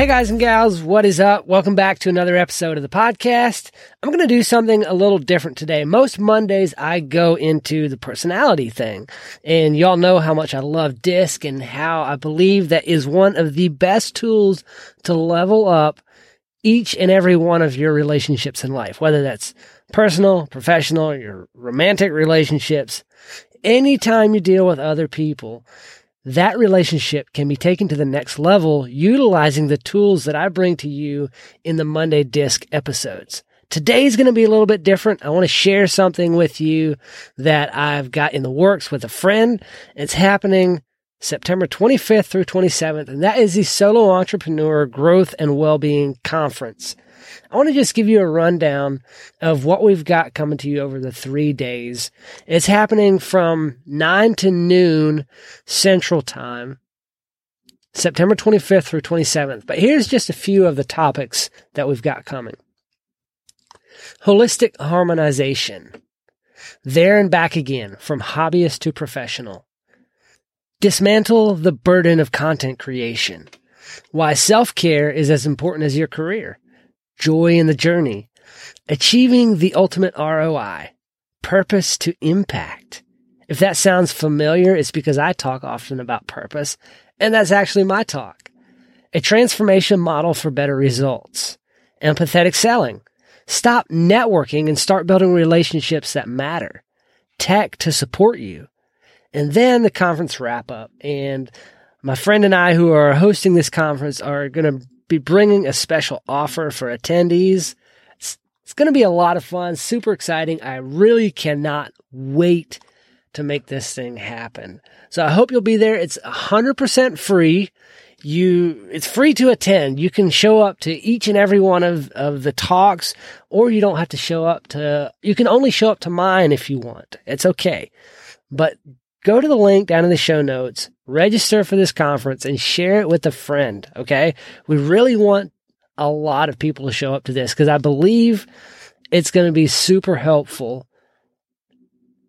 Hey guys and gals, what is up? Welcome back to another episode of the podcast. I'm going to do something a little different today. Most Mondays I go into the personality thing and y'all know how much I love DISC and how I believe that is one of the best tools to level up each and every one of your relationships in life, whether that's personal, professional, your romantic relationships. Anytime you deal with other people, that relationship can be taken to the next level utilizing the tools that I bring to you in the Monday Disc episodes. Today's going to be a little bit different. I want to share something with you that I've got in the works with a friend. It's happening September 25th through 27th, and that is the Solo Entrepreneur Growth and Wellbeing Conference. I want to just give you a rundown of what we've got coming to you over the three days. It's happening from 9 to noon Central Time, September 25th through 27th. But here's just a few of the topics that we've got coming holistic harmonization, there and back again, from hobbyist to professional. Dismantle the burden of content creation. Why self care is as important as your career joy in the journey, achieving the ultimate ROI, purpose to impact. If that sounds familiar, it's because I talk often about purpose, and that's actually my talk. A transformation model for better results. Empathetic selling. Stop networking and start building relationships that matter. Tech to support you. And then the conference wrap up. And my friend and I, who are hosting this conference, are going to be bringing a special offer for attendees. It's, it's going to be a lot of fun, super exciting. I really cannot wait to make this thing happen. So I hope you'll be there. It's 100% free. You, it's free to attend. You can show up to each and every one of, of the talks, or you don't have to show up to, you can only show up to mine if you want. It's okay. But go to the link down in the show notes, register for this conference, and share it with a friend. Okay. We really want a lot of people to show up to this because I believe it's going to be super helpful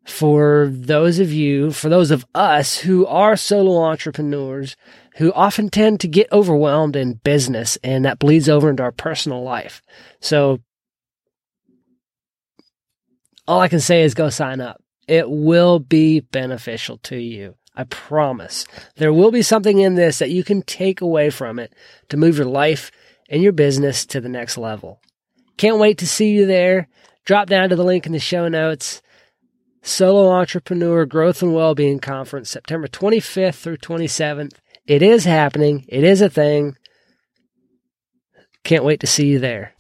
for those of you, for those of us who are solo entrepreneurs who often tend to get overwhelmed in business and that bleeds over into our personal life. So all I can say is go sign up. It will be beneficial to you. I promise. There will be something in this that you can take away from it to move your life and your business to the next level. Can't wait to see you there. Drop down to the link in the show notes. Solo Entrepreneur Growth and Wellbeing Conference, September 25th through 27th. It is happening. It is a thing. Can't wait to see you there.